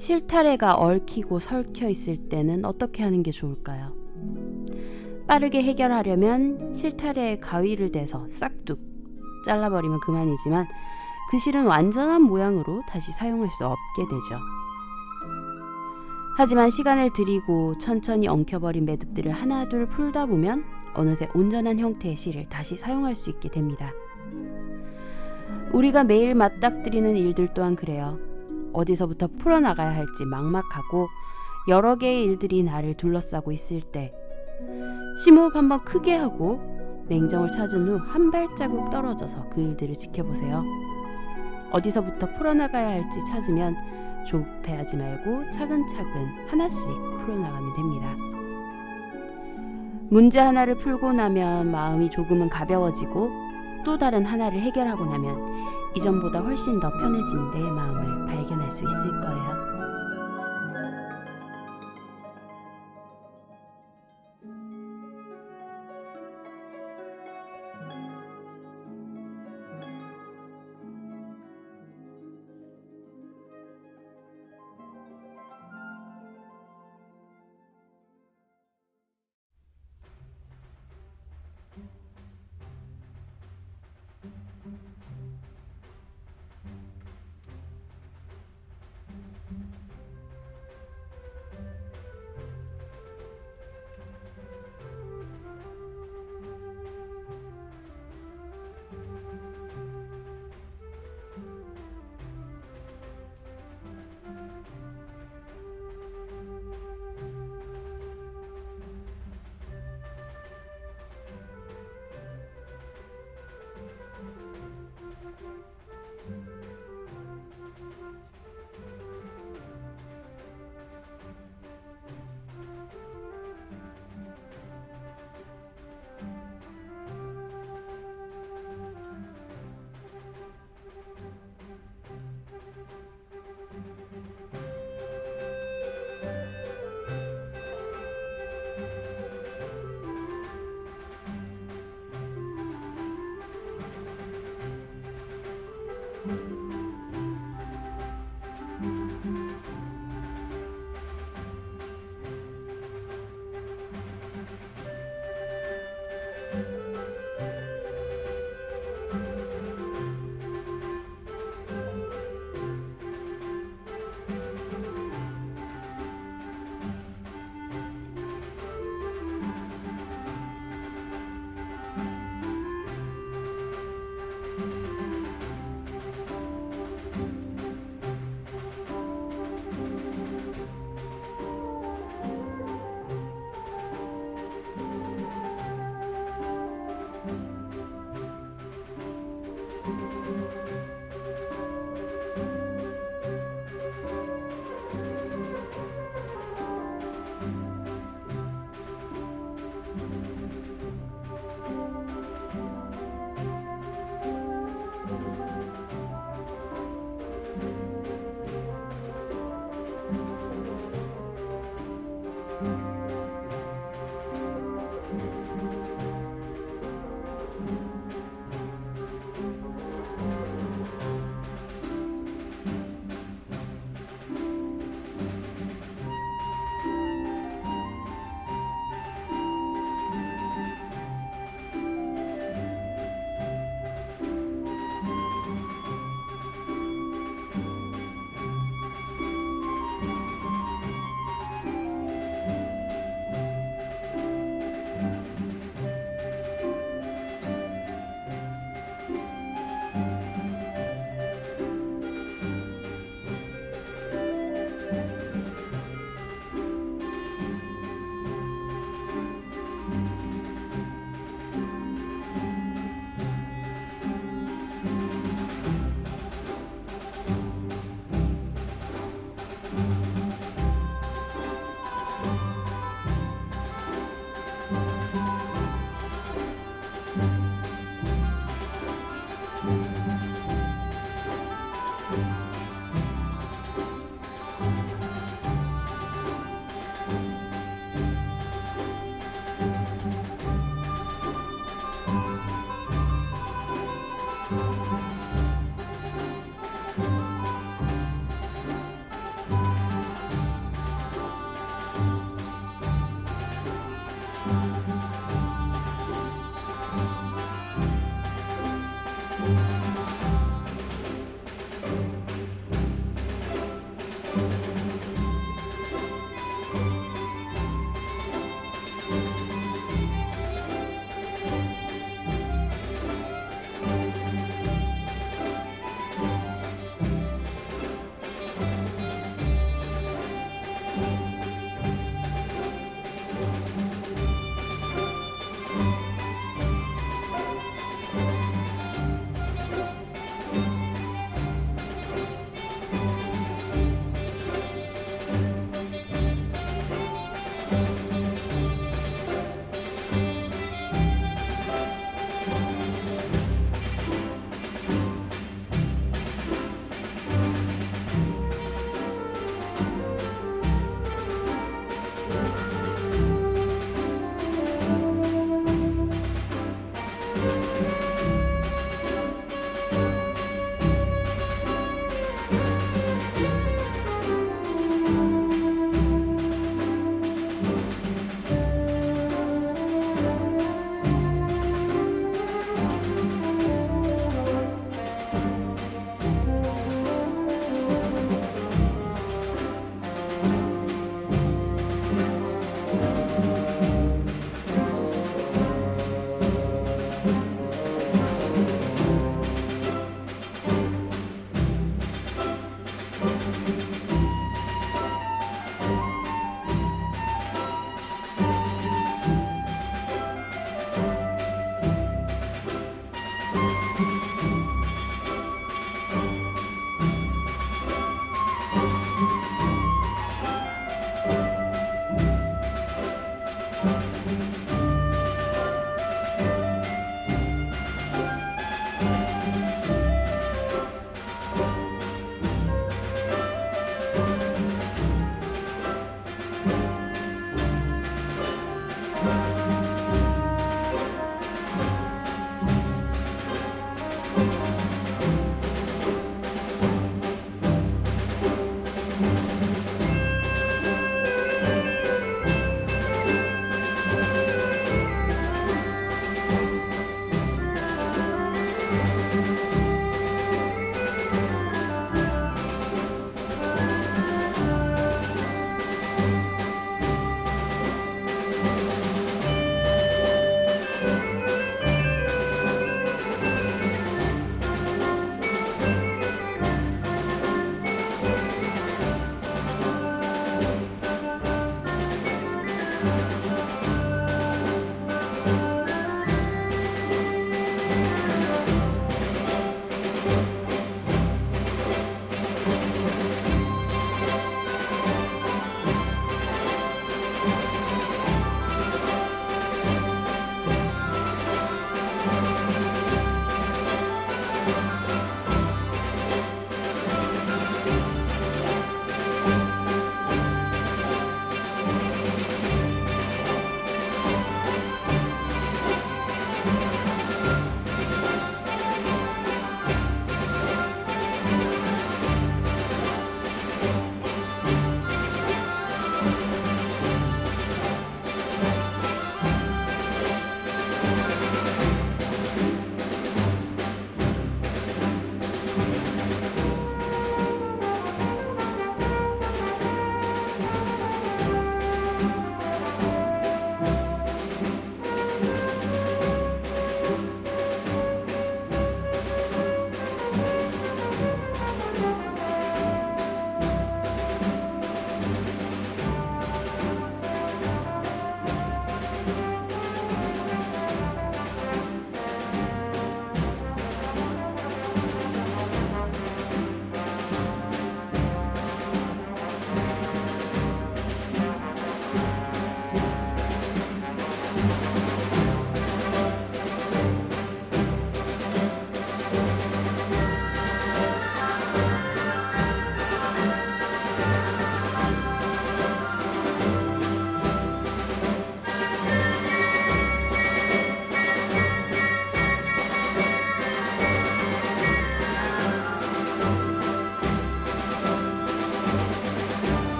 실타래가 얽히고 설켜 있을 때는 어떻게 하는 게 좋을까요? 빠르게 해결하려면 실타래에 가위를 대서 싹둑 잘라버리면 그만이지만 그 실은 완전한 모양으로 다시 사용할 수 없게 되죠. 하지만 시간을 들이고 천천히 엉켜버린 매듭들을 하나둘 풀다 보면 어느새 온전한 형태의 실을 다시 사용할 수 있게 됩니다. 우리가 매일 맞닥뜨리는 일들 또한 그래요. 어디서부터 풀어나가야 할지 막막하고 여러 개의 일들이 나를 둘러싸고 있을 때 심호흡 한번 크게 하고 냉정을 찾은 후 한 발자국 떨어져서 그 일들을 지켜보세요. 어디서부터 풀어나가야 할지 찾으면 조급해하지 말고 차근차근 하나씩 풀어나가면 됩니다. 문제 하나를 풀고 나면 마음이 조금은 가벼워지고 또 다른 하나를 해결하고 나면 이전보다 훨씬 더 편해진 내 마음을 발견할 수 있을 거예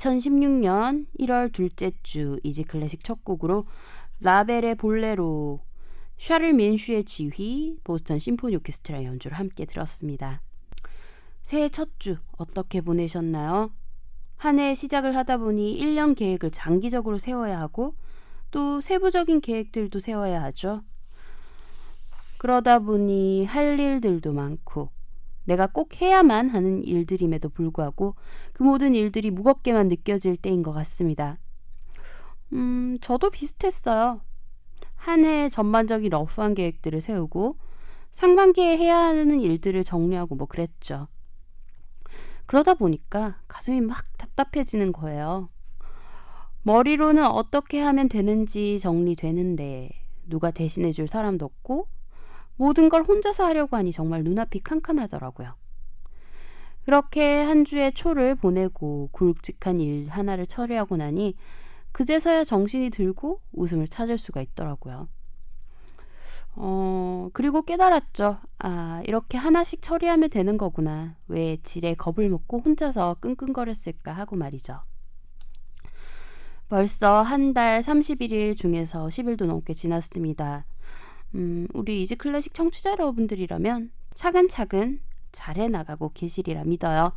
2016년 1월 둘째 주 이지 클래식 첫 곡으로 라벨의 볼레로 샤를 민슈의 지휘 보스턴 심포니 오케스트라 연주를 함께 들었습니다. 새해 첫 주 어떻게 보내셨나요? 한해 시작을 하다 보니 1년 계획을 장기적으로 세워야 하고 또 세부적인 계획들도 세워야 하죠. 그러다 보니 할 일들도 많고 내가 꼭 해야만 하는 일들임에도 불구하고 그 모든 일들이 무겁게만 느껴질 때인 것 같습니다. 음, 저도 비슷했어요. 한 해 전반적인 러프한 계획들을 세우고 상반기에 해야 하는 일들을 정리하고 뭐 그랬죠. 그러다 보니까 가슴이 막 답답해지는 거예요. 머리로는 어떻게 하면 되는지 정리되는데 누가 대신해 줄 사람도 없고 모든 걸 혼자서 하려고 하니 정말 눈앞이 캄캄하더라고요. 그렇게 한 주의 초를 보내고 굵직한 일 하나를 처리하고 나니 그제서야 정신이 들고 웃음을 찾을 수가 있더라고요. 어, 그리고 깨달았죠. 아, 이렇게 하나씩 처리하면 되는 거구나. 왜 지레 겁을 먹고 혼자서 끙끙거렸을까 하고 말이죠. 벌써 한 달 31일 중에서 10일도 넘게 지났습니다. 음, 우리 이지 클래식 청취자 여러분들이라면 차근차근 잘해 나가고 계시리라 믿어요.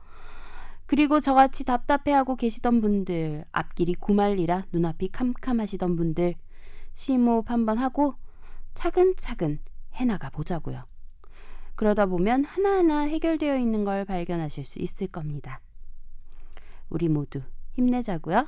그리고 저같이 답답해하고 계시던 분들, 앞길이 구말리라 눈앞이 캄캄하시던 분들, 심호흡 한번 하고 차근차근 해나가 보자고요. 그러다 보면 하나하나 해결되어 있는 걸 발견하실 수 있을 겁니다. 우리 모두 힘내자고요.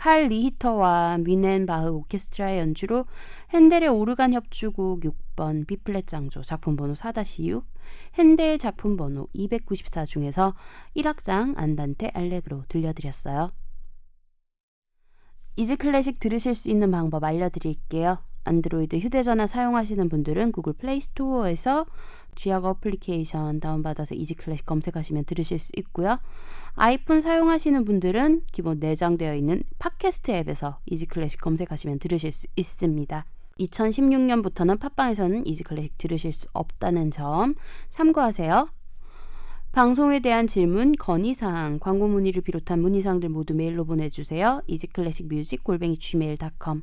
칼 리히터와 뮌헨 바흐 오케스트라의 연주로 헨델의 오르간 협주곡 6번 B플랫 장조 작품 번호 4-6 헨델 작품 번호 294 중에서 1악장 안단테 알레그로 들려드렸어요. Easy Classic 들으실 수 있는 방법 알려드릴게요. 안드로이드 휴대전화 사용하시는 분들은 구글 플레이 스토어에서 쥐약 어플리케이션 다운받아서 Easy Classic 검색하시면 들으실 수 있고요. 아이폰 사용하시는 분들은 기본 내장되어 있는 팟캐스트 앱에서 Easy Classic 검색하시면 들으실 수 있습니다. 2016년부터는 팟빵에서는 Easy Classic 들으실 수 없다는 점 참고하세요. 방송에 대한 질문, 건의사항, 광고 문의를 비롯한 문의사항들 모두 메일로 보내주세요. easyclassicmusic 골뱅이 gmail.com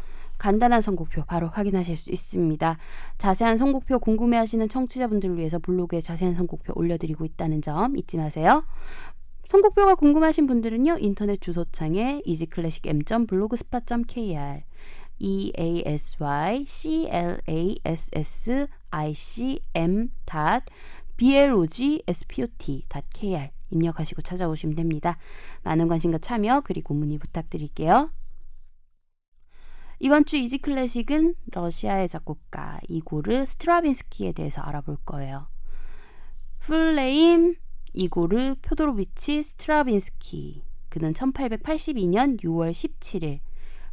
간단한 선곡표 바로 확인하실 수 있습니다. 자세한 선곡표 궁금해하시는 청취자분들을 위해서 블로그에 자세한 선곡표 올려드리고 있다는 점 잊지 마세요. 선곡표가 궁금하신 분들은요 인터넷 주소창에 easyclassicm.blogspot.kr e a s y c l a s s i c m b l o g s p o t k r 입력하시고 찾아오시면 됩니다. 많은 관심과 참여 그리고 문의 부탁드릴게요. 이번 주 이지 클래식은 러시아의 작곡가 이고르 스트라빈스키에 대해서 알아볼 거예요. 플레임 이고르 표도로비치 스트라빈스키 그는 1882년 6월 17일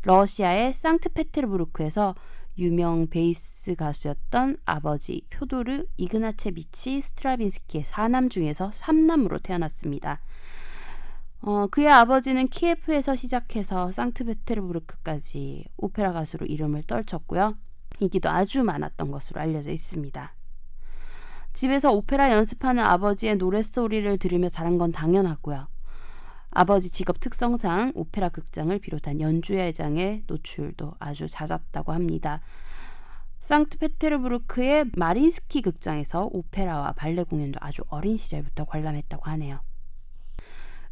러시아의 상트페테르부르크에서 유명 베이스 가수였던 아버지 표도르 이그나체비치 스트라빈스키의 사남 중에서 3남으로 태어났습니다. 어, 그의 아버지는 키예프에서 시작해서 상트페테르부르크까지 오페라 가수로 이름을 떨쳤고요. 인기도 아주 많았던 것으로 알려져 있습니다. 집에서 오페라 연습하는 아버지의 노랫소리를 들으며 자란 건 당연하고요. 아버지 직업 특성상 오페라 극장을 비롯한 연주회장의 노출도 아주 잦았다고 합니다. 상트페테르부르크의 마린스키 극장에서 오페라와 발레 공연도 아주 어린 시절부터 관람했다고 하네요.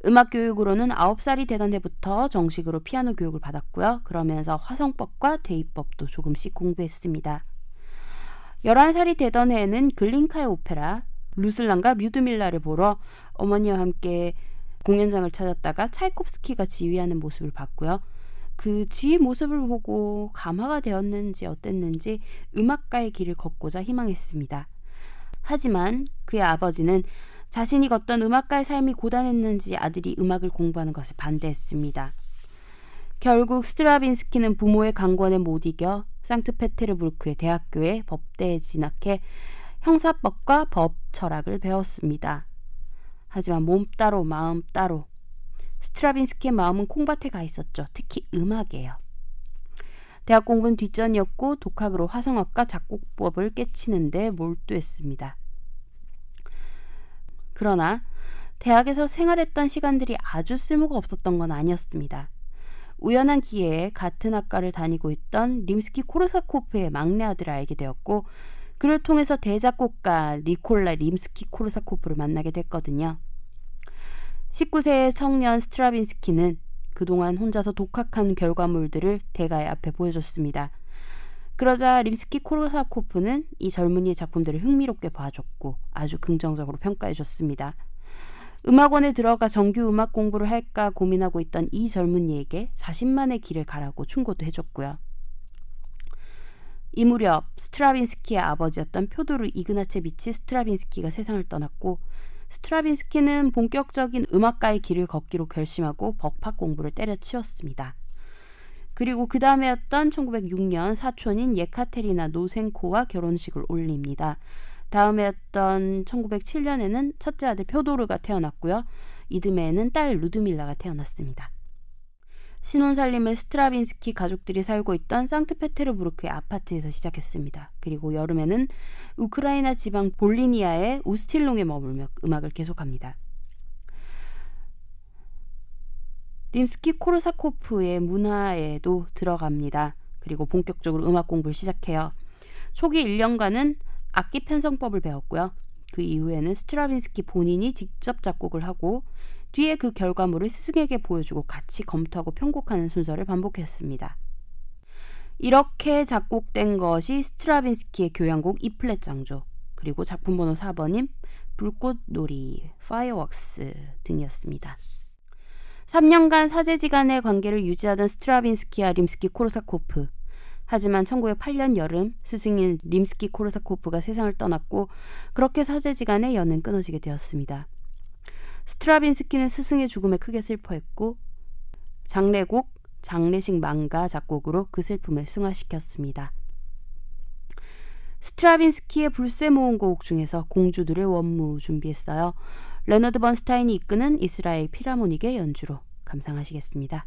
음악 교육으로는 9살이 되던 해부터 정식으로 피아노 교육을 받았고요. 그러면서 화성법과 대입법도 조금씩 공부했습니다. 11살이 되던 해에는 글린카의 오페라 루슬란과 류드밀라를 보러 어머니와 함께 공연장을 찾았다가 차이콥스키가 지휘하는 모습을 봤고요. 그 지휘 모습을 보고 감화가 되었는지 어땠는지 음악가의 길을 걷고자 희망했습니다. 하지만 그의 아버지는 자신이 걷던 음악가의 삶이 고단했는지 아들이 음악을 공부하는 것을 반대했습니다. 결국 스트라빈스키는 부모의 강권에 못 이겨 상트페테르부르크의 대학교에 법대에 진학해 형사법과 법 철학을 배웠습니다. 하지만 몸 따로 마음 따로 스트라빈스키의 마음은 콩밭에 가 있었죠. 특히 음악에요. 대학 공부는 뒷전이었고 독학으로 화성학과 작곡법을 깨치는데 몰두했습니다. 그러나 대학에서 생활했던 시간들이 아주 쓸모가 없었던 건 아니었습니다. 우연한 기회에 같은 학과를 다니고 있던 림스키 코르사코프의 막내 아들을 알게 되었고 그를 통해서 대작곡가 니콜라 림스키 코르사코프를 만나게 됐거든요. 19세의 청년 스트라빈스키는 그동안 혼자서 독학한 결과물들을 대가의 앞에 보여줬습니다. 그러자 림스키 코르사코프는 이 젊은이의 작품들을 흥미롭게 봐줬고 아주 긍정적으로 평가해줬습니다. 음악원에 들어가 정규 음악 공부를 할까 고민하고 있던 이 젊은이에게 자신만의 길을 가라고 충고도 해줬고요. 이 무렵 스트라빈스키의 아버지였던 표도르 이그나체비치 스트라빈스키가 세상을 떠났고 스트라빈스키는 본격적인 음악가의 길을 걷기로 결심하고 법학 공부를 때려치웠습니다. 그리고 그 다음에였던 1906년 사촌인 예카테리나 노센코와 결혼식을 올립니다. 다음에였던 1907년에는 첫째 아들 표도르가 태어났고요. 이듬해에는 딸 루드밀라가 태어났습니다. 신혼살림을 스트라빈스키 가족들이 살고 있던 상트페테르부르크의 아파트에서 시작했습니다. 그리고 여름에는 우크라이나 지방 볼리니아의 우스틸롱에 머물며 음악을 계속합니다. 림스키 코르사코프의 문화에도 들어갑니다. 그리고 본격적으로 음악 공부를 시작해요. 초기 1년간은 악기 편성법을 배웠고요. 그 이후에는 스트라빈스키 본인이 직접 작곡을 하고 뒤에 그 결과물을 스승에게 보여주고 같이 검토하고 편곡하는 순서를 반복했습니다. 이렇게 작곡된 것이 스트라빈스키의 교향곡 E플랫 장조 그리고 작품 번호 4번인 불꽃놀이, Fireworks 등이었습니다. 3년간 사제지 간의 관계를 유지하던 스트라빈스키와 림스키 코르사코프. 하지만 1908년 여름 스승인 림스키 코르사코프가 세상을 떠났고 그렇게 사제지 간의 연은 끊어지게 되었습니다. 스트라빈스키는 스승의 죽음에 크게 슬퍼했고 장례곡, 장례식 만가 작곡으로 그 슬픔을 승화시켰습니다. 스트라빈스키의 불새 모음곡 중에서 공주들의 원무 준비했어요. 레너드 번스타인이 이끄는 이스라엘 필하모닉의 연주로 감상하시겠습니다.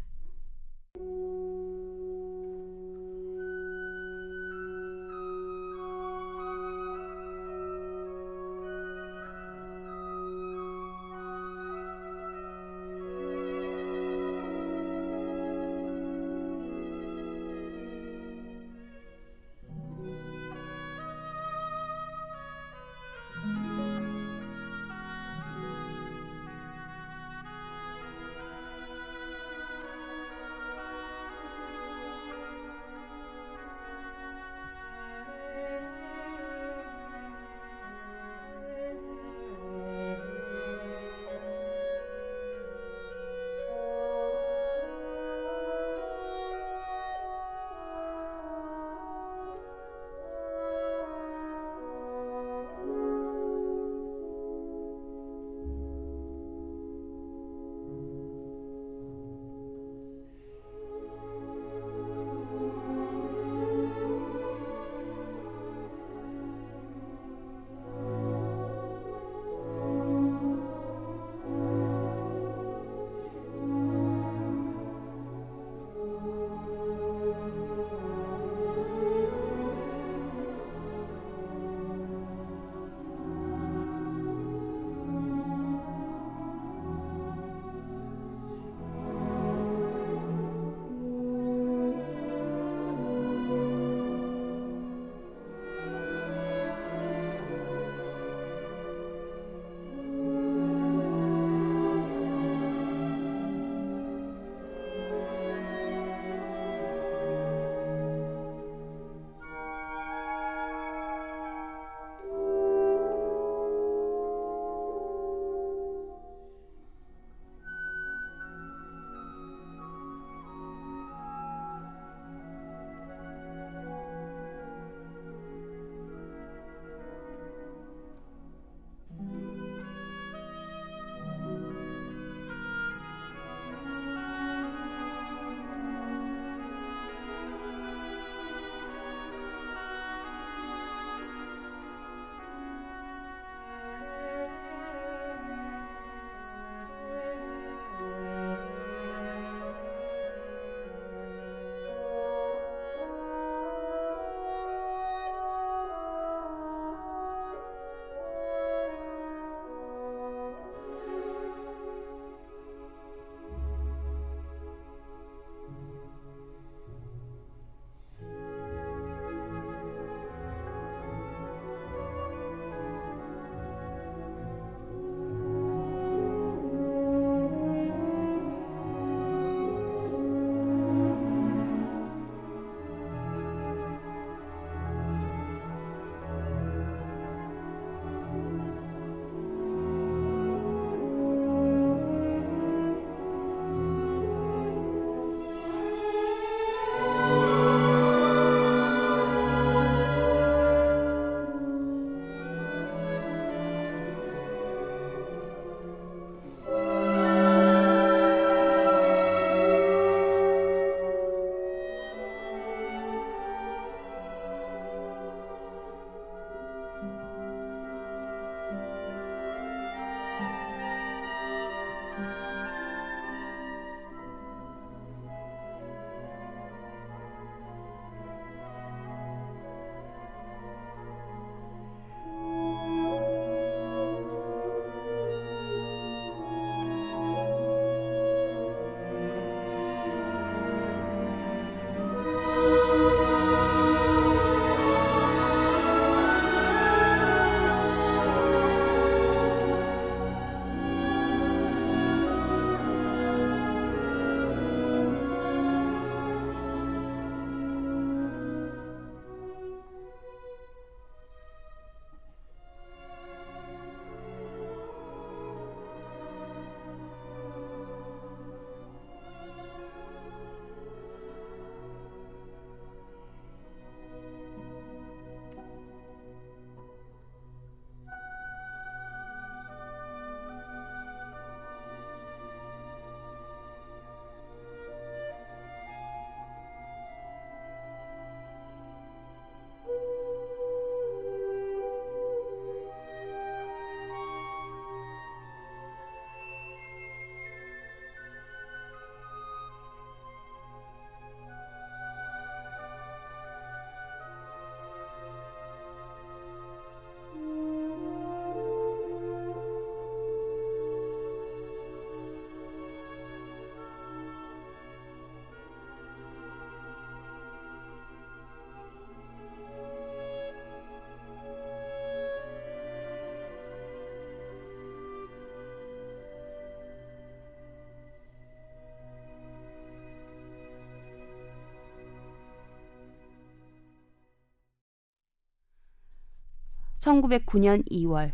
1909년 2월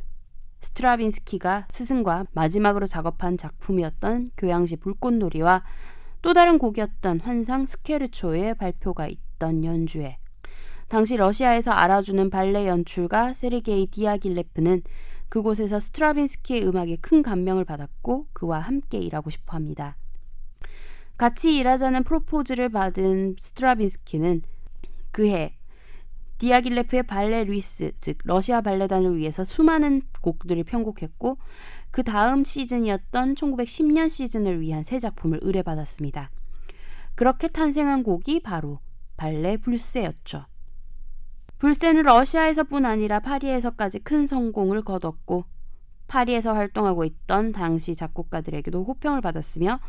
스트라빈스키가 스승과 마지막으로 작업한 작품이었던 교양시 불꽃놀이와 또 다른 곡이었던 환상 스케르초의 발표가 있던 연주회. 당시 러시아에서 알아주는 발레 연출가 세르게이 디아길레프는 그곳에서 스트라빈스키의 음악에 큰 감명을 받았고 그와 함께 일하고 싶어 합니다. 같이 일하자는 프로포즈를 받은 스트라빈스키는 그해 디아길레프의 발레 루이스, 즉 러시아 발레단을 위해서 수많은 곡들을 편곡했고 그 다음 시즌이었던 1910년 시즌을 위한 새 작품을 의뢰받았습니다. 그렇게 탄생한 곡이 바로 발레 불세였죠. 불세는 러시아에서뿐 아니라 파리에서까지 큰 성공을 거뒀고 파리에서 활동하고 있던 당시 작곡가들에게도 호평을 받았으며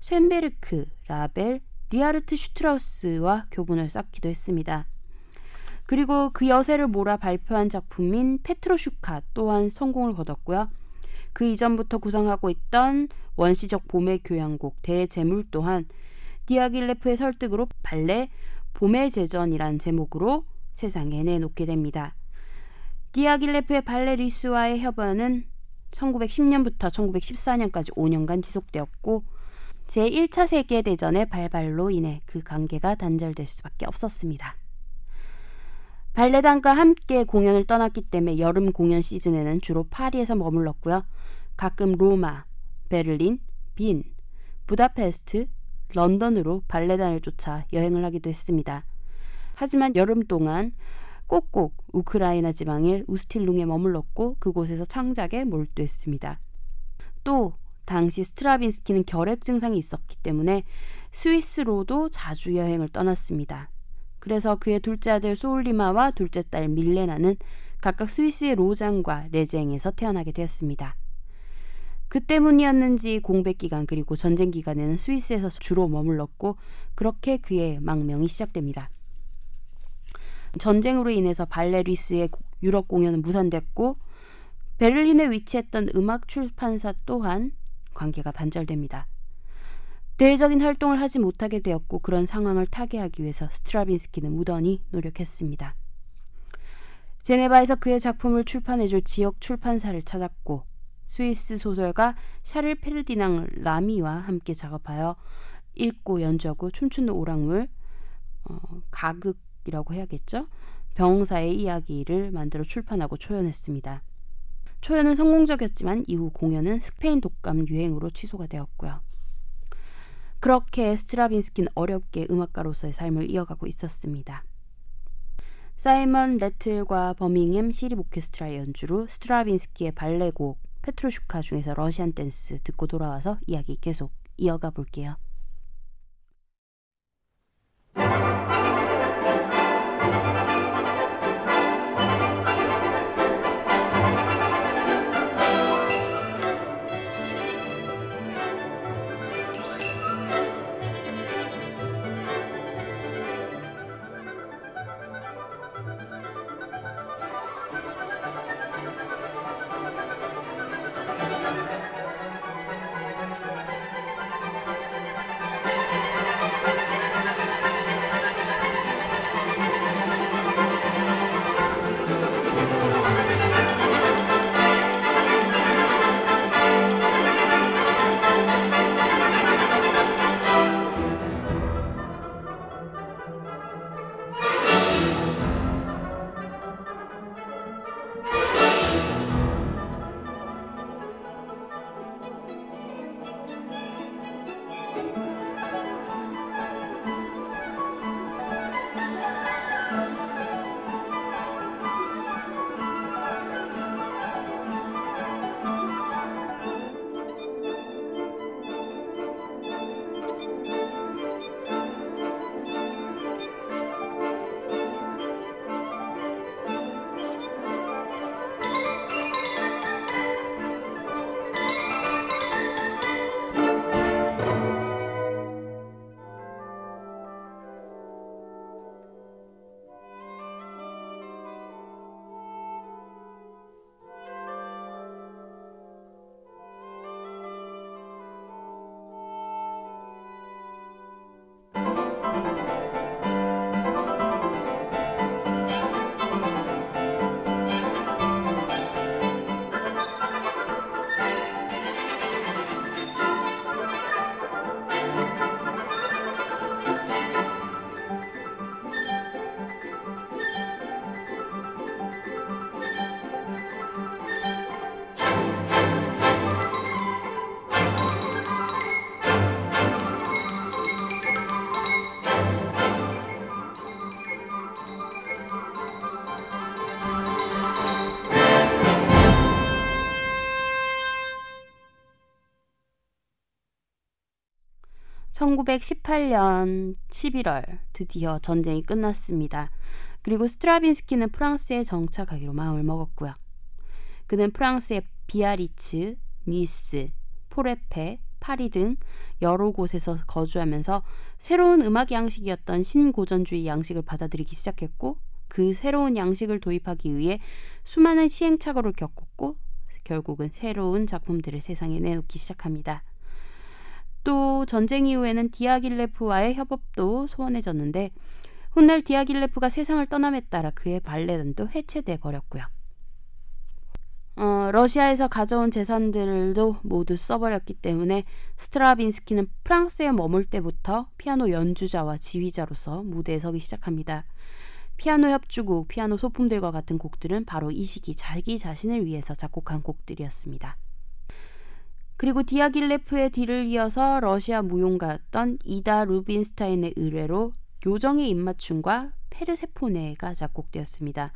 쇤베르크, 라벨, 리하르트 슈트라우스와 교분을 쌓기도 했습니다. 그리고 그 여세를 몰아 발표한 작품인 페트로슈카 또한 성공을 거뒀고요. 그 이전부터 구상하고 있던 원시적 봄의 교향곡 대제물 또한 디아길레프의 설득으로 발레 봄의 제전이란 제목으로 세상에 내놓게 됩니다. 디아길레프의 발레 뤼스와의 협연은 1910년부터 1914년까지 5년간 지속되었고 제1차 세계대전의 발발로 인해 그 관계가 단절될 수밖에 없었습니다. 발레단과 함께 공연을 떠났기 때문에 여름 공연 시즌에는 주로 파리에서 머물렀고요. 가끔 로마, 베를린, 빈, 부다페스트, 런던으로 발레단을 쫓아 여행을 하기도 했습니다. 하지만 여름 동안 꼭꼭 우크라이나 지방의 우스틸룽에 머물렀고 그곳에서 창작에 몰두했습니다. 또 당시 스트라빈스키는 결핵 증상이 있었기 때문에 스위스로도 자주 여행을 떠났습니다. 그래서 그의 둘째 아들 소울리마와 둘째 딸 밀레나는 각각 스위스의 로장과 레쟁에서 태어나게 되었습니다. 그 때문이었는지 공백 기간 그리고 전쟁 기간에는 스위스에서 주로 머물렀고 그렇게 그의 망명이 시작됩니다. 전쟁으로 인해서 발레리스의 유럽 공연은 무산됐고 베를린에 위치했던 음악 출판사 또한 관계가 단절됩니다. 대외적인 활동을 하지 못하게 되었고 그런 상황을 타개하기 위해서 스트라빈스키는 무던히 노력했습니다. 제네바에서 그의 작품을 출판해줄 지역 출판사를 찾았고 스위스 소설가 샤를 페르디낭 라뮈와 함께 작업하여 읽고 연주하고 춤추는 오락물 어, 가극이라고 해야겠죠. 병사의 이야기를 만들어 출판하고 초연했습니다. 초연은 성공적이었지만 이후 공연은 스페인 독감 유행으로 취소가 되었고요. 그렇게 스트라빈스키는 어렵게 음악가로서의 삶을 이어가고 있었습니다. 사이먼 래틀과 버밍햄 시립 오케스트라의 연주로 스트라빈스키의 발레곡 페트로슈카 중에서 Russian Dance 듣고 돌아와서 이야기 계속 이어가 볼게요. 1918년 11월 드디어 전쟁이 끝났습니다. 그리고 스트라빈스키는 프랑스에 정착하기로 마음을 먹었고요. 그는 프랑스의 비아리츠, 니스, 포레페, 파리 등 여러 곳에서 거주하면서 새로운 음악 양식이었던 신고전주의 양식을 받아들이기 시작했고 그 새로운 양식을 도입하기 위해 수많은 시행착오를 겪었고 결국은 새로운 작품들을 세상에 내놓기 시작합니다. 또 전쟁 이후에는 디아길레프와의 협업도 소원해졌는데 훗날 디아길레프가 세상을 떠남에 따라 그의 발레단도 해체돼 버렸고요. 어, 러시아에서 가져온 재산들도 모두 써버렸기 때문에 스트라빈스키는 프랑스에 머물 때부터 피아노 연주자와 지휘자로서 무대에 서기 시작합니다. 피아노 협주곡, 피아노 소품들과 같은 곡들은 바로 이 시기 자기 자신을 위해서 작곡한 곡들이었습니다. 그리고 디아길레프의 뒤를 이어서 러시아 무용가였던 이다 루빈스타인의 의뢰로 요정의 입맞춤과 페르세포네가 작곡되었습니다.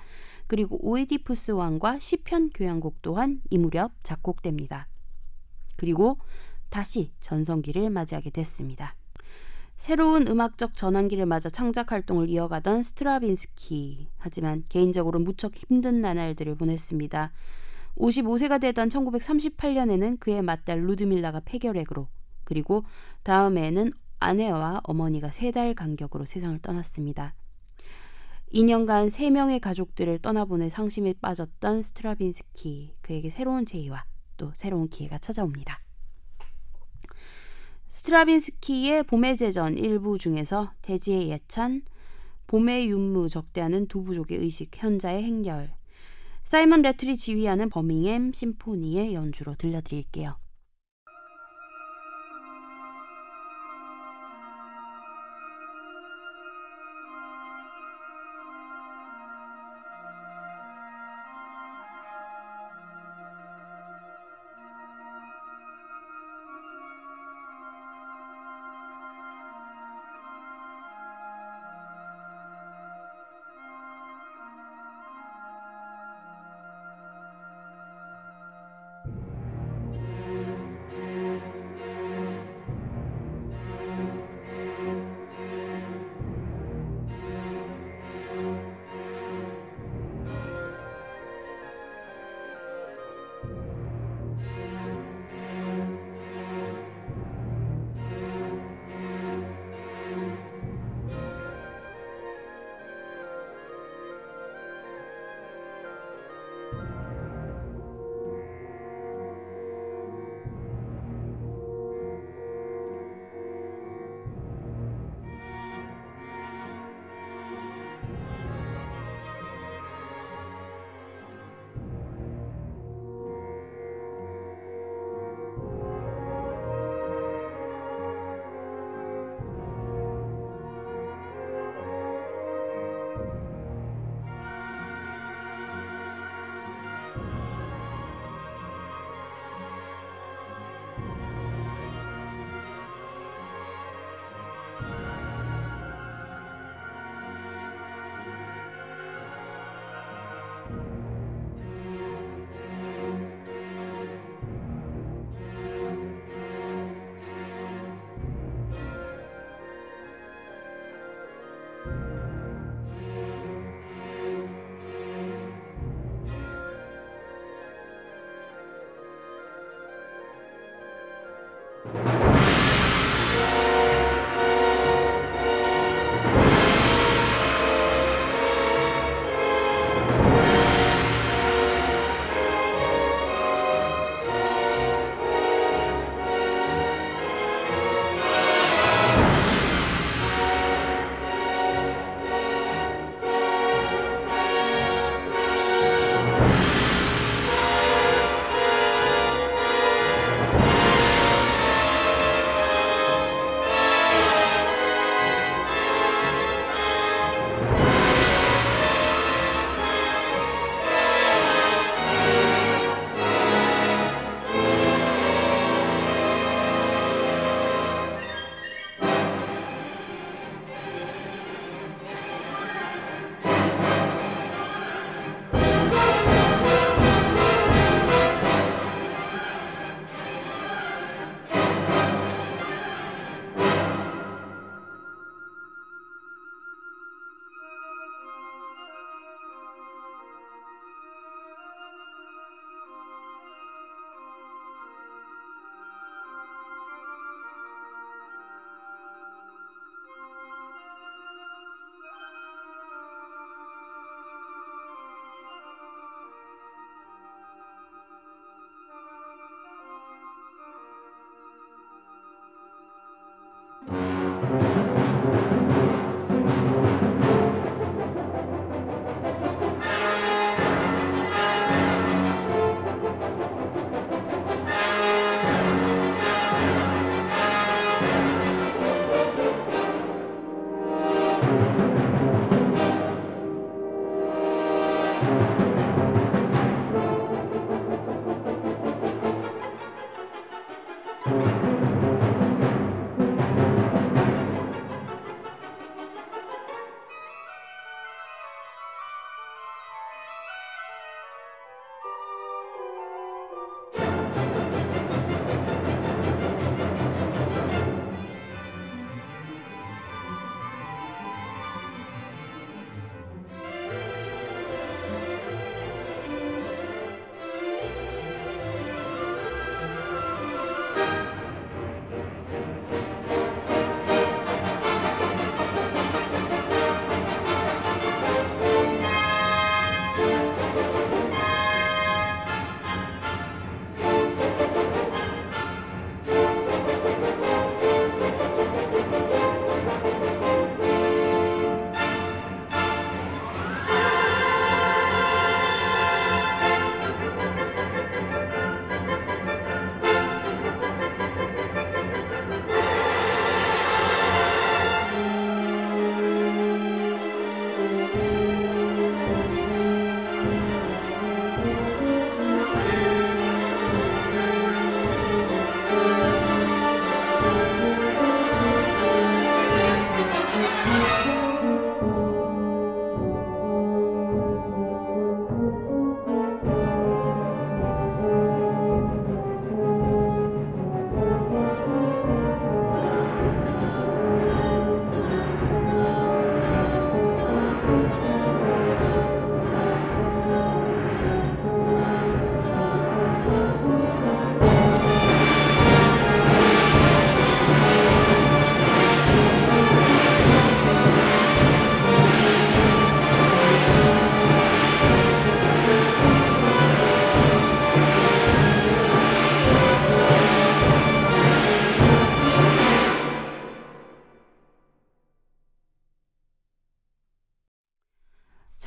그리고 오이디푸스 왕과 시편 교향곡 또한 이 무렵 작곡됩니다. 그리고 다시 전성기를 맞이하게 됐습니다. 새로운 음악적 전환기를 맞아 창작 활동을 이어가던 스트라빈스키. 하지만 개인적으로 무척 힘든 나날들을 보냈습니다. 55세가 되던 1938년에는 그의 맏딸 루드밀라가 폐결핵으로 그리고 다음해에는 아내와 어머니가 세 달 간격으로 세상을 떠났습니다. 2년간 3명의 가족들을 떠나보내 상심에 빠졌던 스트라빈스키. 그에게 새로운 제의와 또 새로운 기회가 찾아옵니다. 스트라빈스키의 봄의 제전 일부 중에서 대지의 예찬, 봄의 윤무 적대하는 두 부족의 의식, 현자의 행렬, 사이먼 레틀이 지휘하는 버밍엠 심포니의 연주로 들려드릴게요.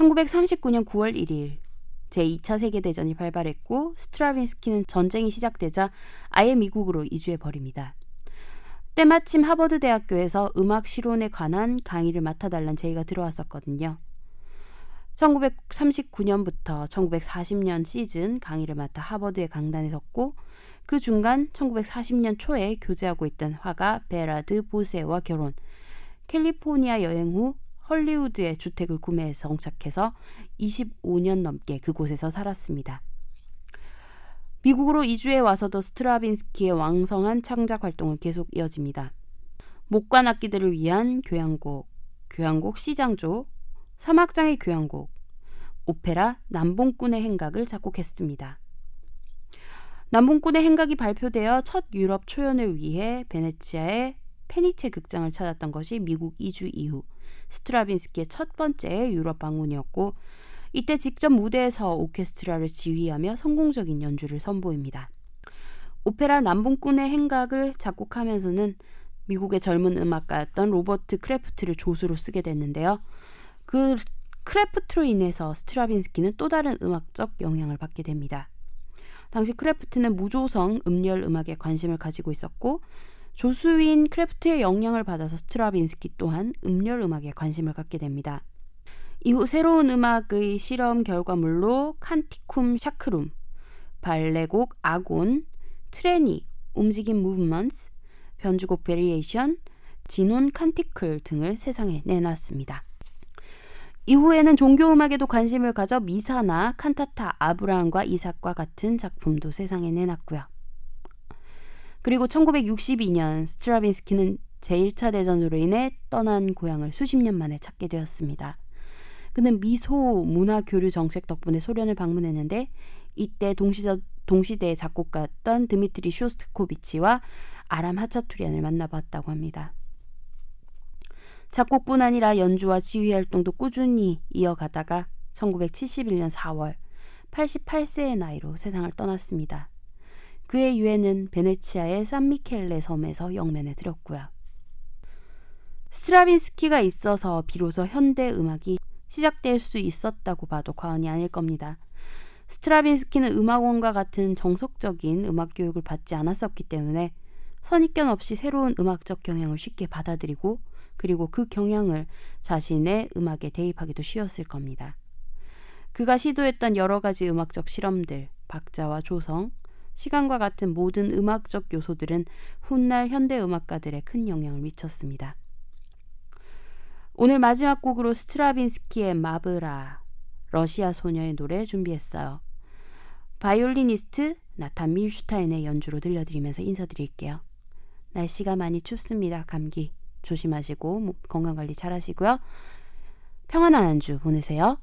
1939년 9월 1일 제2차 세계대전이 발발했고 스트라빈스키는 전쟁이 시작되자 아예 미국으로 이주해 버립니다. 때마침 하버드 대학교에서 음악 실론에 관한 강의를 맡아달란 제의가 들어왔었거든요. 1939년부터 1940년 시즌 강의를 맡아 하버드의 강단에 섰고 그 중간 1940년 초에 교제하고 있던 화가 베라드 보세와 결혼, 캘리포니아 여행 후 헐리우드의 주택을 구매해서 정착해서 25년 넘게 그곳에서 살았습니다. 미국으로 이주해 와서도 스트라빈스키의 왕성한 창작 활동은 계속 이어집니다. 목관 악기들을 위한 교향곡, 교향곡 시장조, 사막장의 교향곡, 오페라 남봉꾼의 행각을 작곡했습니다. 남봉꾼의 행각이 발표되어 첫 유럽 초연을 위해 베네치아의 페니체 극장을 찾았던 것이 미국 이주 이후 스트라빈스키의 첫 번째 유럽 방문이었고 이때 직접 무대에서 오케스트라를 지휘하며 성공적인 연주를 선보입니다. 오페라 난봉꾼의 행각을 작곡하면서는 미국의 젊은 음악가였던 로버트 크래프트를 조수로 쓰게 됐는데요. 그 크래프트로 인해서 스트라빈스키는 또 다른 음악적 영향을 받게 됩니다. 당시 크래프트는 무조성 음렬 음악에 관심을 가지고 있었고 조수인 크래프트의 영향을 받아서 스트라빈스키 또한 음렬 음악에 관심을 갖게 됩니다. 이후 새로운 음악의 실험 결과물로 Canticum Sacrum, 발레곡 아곤, Threni, 움직임 Movements, 변주곡 Variation, 진혼 Canticle 등을 세상에 내놨습니다. 이후에는 종교음악에도 관심을 가져 미사나 칸타타 아브라함과 이삭과 같은 작품도 세상에 내놨고요. 그리고 1962년 스트라빈스키는 제1차 대전으로 인해 떠난 고향을 수십 년 만에 찾게 되었습니다. 그는 미소 문화 교류 정책 덕분에 소련을 방문했는데 이때 동시대, 동시대의 작곡가였던 드미트리 쇼스트코비치와 아람 하차투리안을 만나봤다고 합니다. 작곡뿐 아니라 연주와 지휘 활동도 꾸준히 이어가다가 1971년 4월 88세의 나이로 세상을 떠났습니다. 그의 유해는 베네치아의 산미켈레 섬에서 영면에 들었고요. 스트라빈스키가 있어서 비로소 현대 음악이 시작될 수 있었다고 봐도 과언이 아닐 겁니다. 스트라빈스키는 음악원과 같은 정석적인 음악 교육을 받지 않았었기 때문에 선입견 없이 새로운 음악적 경향을 쉽게 받아들이고 그리고 그 경향을 자신의 음악에 대입하기도 쉬웠을 겁니다. 그가 시도했던 여러 가지 음악적 실험들, 박자와 조성, 시간과 같은 모든 음악적 요소들은 훗날 현대 음악가들의 큰 영향을 미쳤습니다. 오늘 마지막 곡으로 스트라빈스키의 마브라 러시아 소녀의 노래 준비했어요. 바이올리니스트 나탄 밀슈타인의 연주로 들려드리면서 인사드릴게요. 날씨가 많이 춥습니다. 감기 조심하시고 건강 관리 잘 하시고요. 평안한 한 주 보내세요.